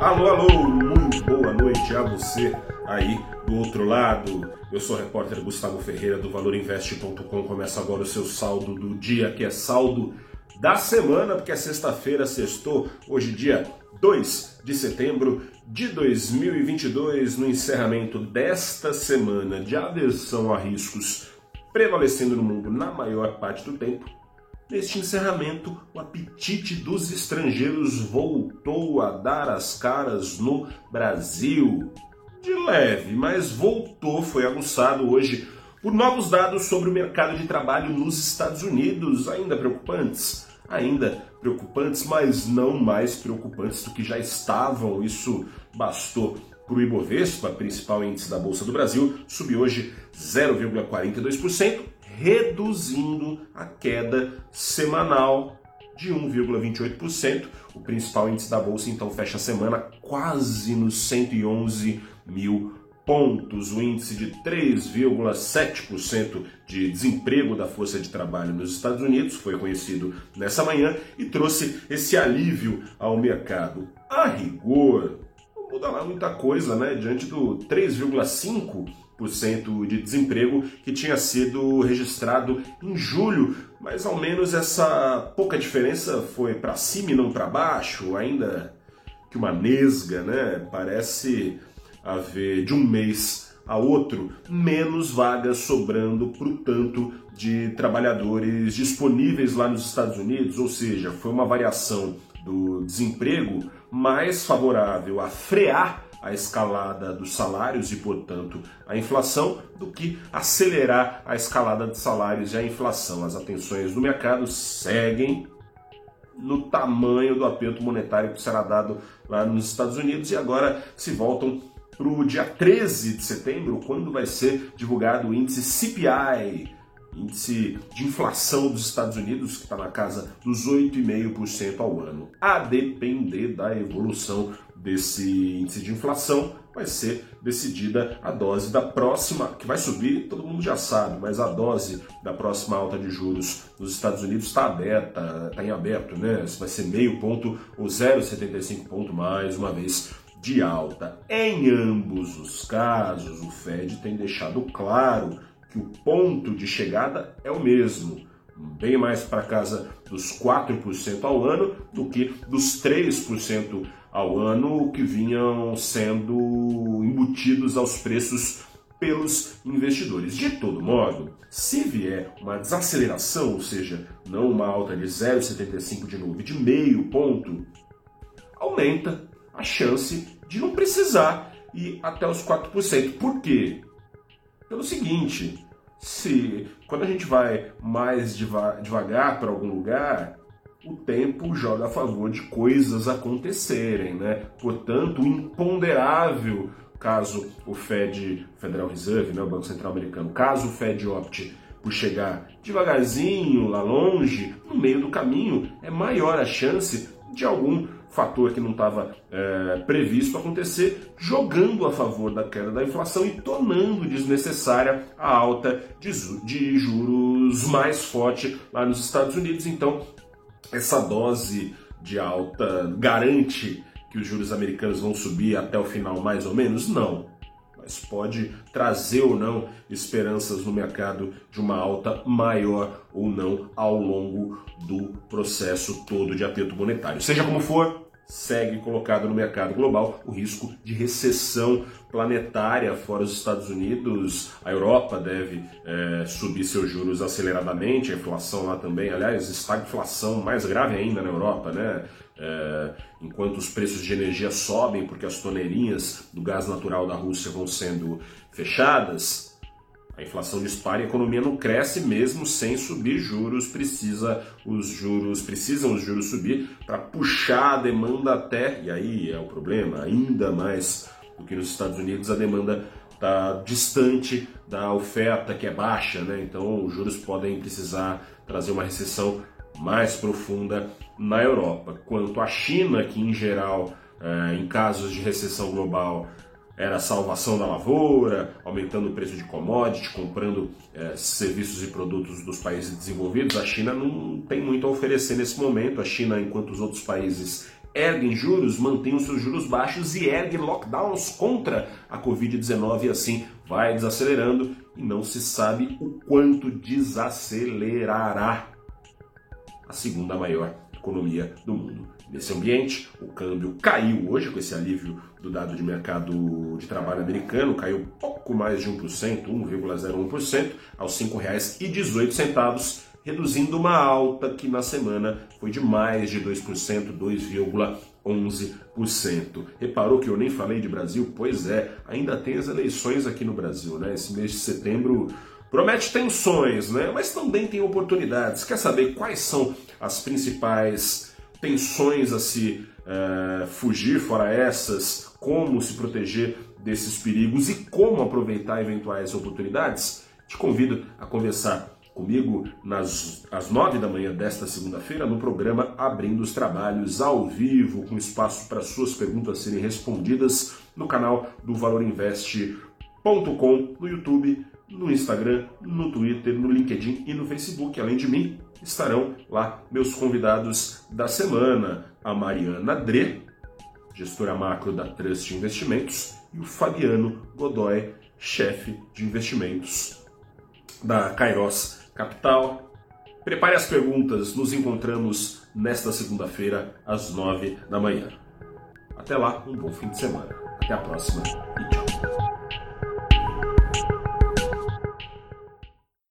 Alô, alô, muito boa noite a você aí do outro lado. Eu sou o repórter Gustavo Ferreira do ValorInvest.com. Começa agora o seu saldo do dia, que é saldo da semana, porque é sexta-feira, sextou, hoje dia 2 de setembro de 2022, no encerramento desta semana de aversão a riscos prevalecendo no mundo na maior parte do tempo. Neste encerramento, o apetite dos estrangeiros voltou a dar as caras no Brasil. De leve, mas voltou, foi aguçado hoje por novos dados sobre o mercado de trabalho nos Estados Unidos, ainda preocupantes. Ainda preocupantes, mas não mais preocupantes do que já estavam. Isso bastou para o Ibovespa, principal índice da Bolsa do Brasil, subir hoje 0,42%, reduzindo a queda semanal de 1,28%. O principal índice da bolsa então fecha a semana quase nos 111 mil pontos. O índice de 3,7% de desemprego da força de trabalho nos Estados Unidos foi conhecido nessa manhã e trouxe esse alívio ao mercado. A rigor, não muda lá muita coisa, né? Diante do 3,5% de desemprego que tinha sido registrado em julho, mas ao menos essa pouca diferença foi para cima e não para baixo, ainda que uma nesga, né? Parece haver de um mês a outro menos vagas sobrando para o tanto de trabalhadores disponíveis lá nos Estados Unidos, ou seja, foi uma variação do desemprego mais favorável a frear a escalada dos salários e, portanto, a inflação, do que acelerar a escalada de salários e a inflação. As atenções do mercado seguem no tamanho do aperto monetário que será dado lá nos Estados Unidos e agora se voltam para o dia 13 de setembro, quando vai ser divulgado o índice CPI, índice de inflação dos Estados Unidos, que está na casa dos 8,5% ao ano. A depender da evolução desse índice de inflação, vai ser decidida a dose da próxima, que vai subir, todo mundo já sabe, mas a dose da próxima alta de juros nos Estados Unidos está aberta, está em aberto, né? Vai ser meio ponto ou 0,75 ponto mais uma vez de alta. Em ambos os casos, o Fed tem deixado claro que o ponto de chegada é o mesmo, bem mais para casa dos 4% ao ano do que dos 3% ao ano que vinham sendo embutidos aos preços pelos investidores. De todo modo, se vier uma desaceleração, ou seja, não uma alta de 0,75 de novo, de meio ponto, aumenta a chance de não precisar ir até os 4%. Por quê? Pelo seguinte, se quando a gente vai mais deva devagar para algum lugar, o tempo joga a favor de coisas acontecerem, né? Portanto, o imponderável, caso o Fed, Federal Reserve, né, o Banco Central Americano, caso o Fed opte por chegar devagarzinho lá longe, no meio do caminho, é maior a chance de algum fator que não estava é, previsto acontecer, jogando a favor da queda da inflação e tornando desnecessária a alta de, de juros mais forte lá nos Estados Unidos. Então, essa dose de alta garante que os juros americanos vão subir até o final, mais ou menos? Não. Mas pode trazer ou não esperanças no mercado de uma alta maior ou não ao longo do processo todo de aperto monetário. Seja como for, segue colocado no mercado global o risco de recessão planetária fora os Estados Unidos. A Europa deve é, subir seus juros aceleradamente, a inflação lá também. Aliás, estagflação mais grave ainda na Europa, né? É, enquanto os preços de energia sobem porque as toneirinhas do gás natural da Rússia vão sendo fechadas, a inflação dispara e a economia não cresce mesmo sem subir juros, precisa os juros, precisam os juros subir para puxar a demanda até, e aí é o problema, ainda mais do que nos Estados Unidos a demanda está distante da oferta que é baixa, né? Então os juros podem precisar trazer uma recessão mais profunda na Europa. Quanto à China, que em geral, eh, em casos de recessão global, era a salvação da lavoura, aumentando o preço de commodity, comprando é, serviços e produtos dos países desenvolvidos. A China não tem muito a oferecer nesse momento. A China, enquanto os outros países erguem juros, mantêm os seus juros baixos e erguem lockdowns contra a Covid-19 e assim vai desacelerando e não se sabe o quanto desacelerará a segunda maior economia do mundo. Nesse ambiente, o câmbio caiu hoje com esse alívio do dado de mercado de trabalho americano, caiu pouco mais de 1%, 1,01%, aos R$ 5,18, reduzindo uma alta que na semana foi de mais de 2%, 2,11%. Reparou que eu nem falei de Brasil? Pois é, ainda tem as eleições aqui no Brasil, né? Esse mês de setembro promete tensões, né? Mas também tem oportunidades. Quer saber quais são as principais tensões a se uh, fugir, fora essas, como se proteger desses perigos e como aproveitar eventuais oportunidades, te convido a conversar comigo nas às nove da manhã desta segunda-feira no programa Abrindo os Trabalhos ao vivo, com espaço para suas perguntas serem respondidas no canal do valorinvest.com no YouTube, no Instagram, no Twitter, no LinkedIn e no Facebook, além de mim, estarão lá meus convidados da semana, a Mariana Dre, gestora macro da Trust Investimentos, e o Fabiano Godoy, chefe de investimentos da Kairos Capital. Prepare as perguntas, nos encontramos nesta segunda-feira às nove da manhã. Até lá, um bom fim de semana. Até a próxima e tchau.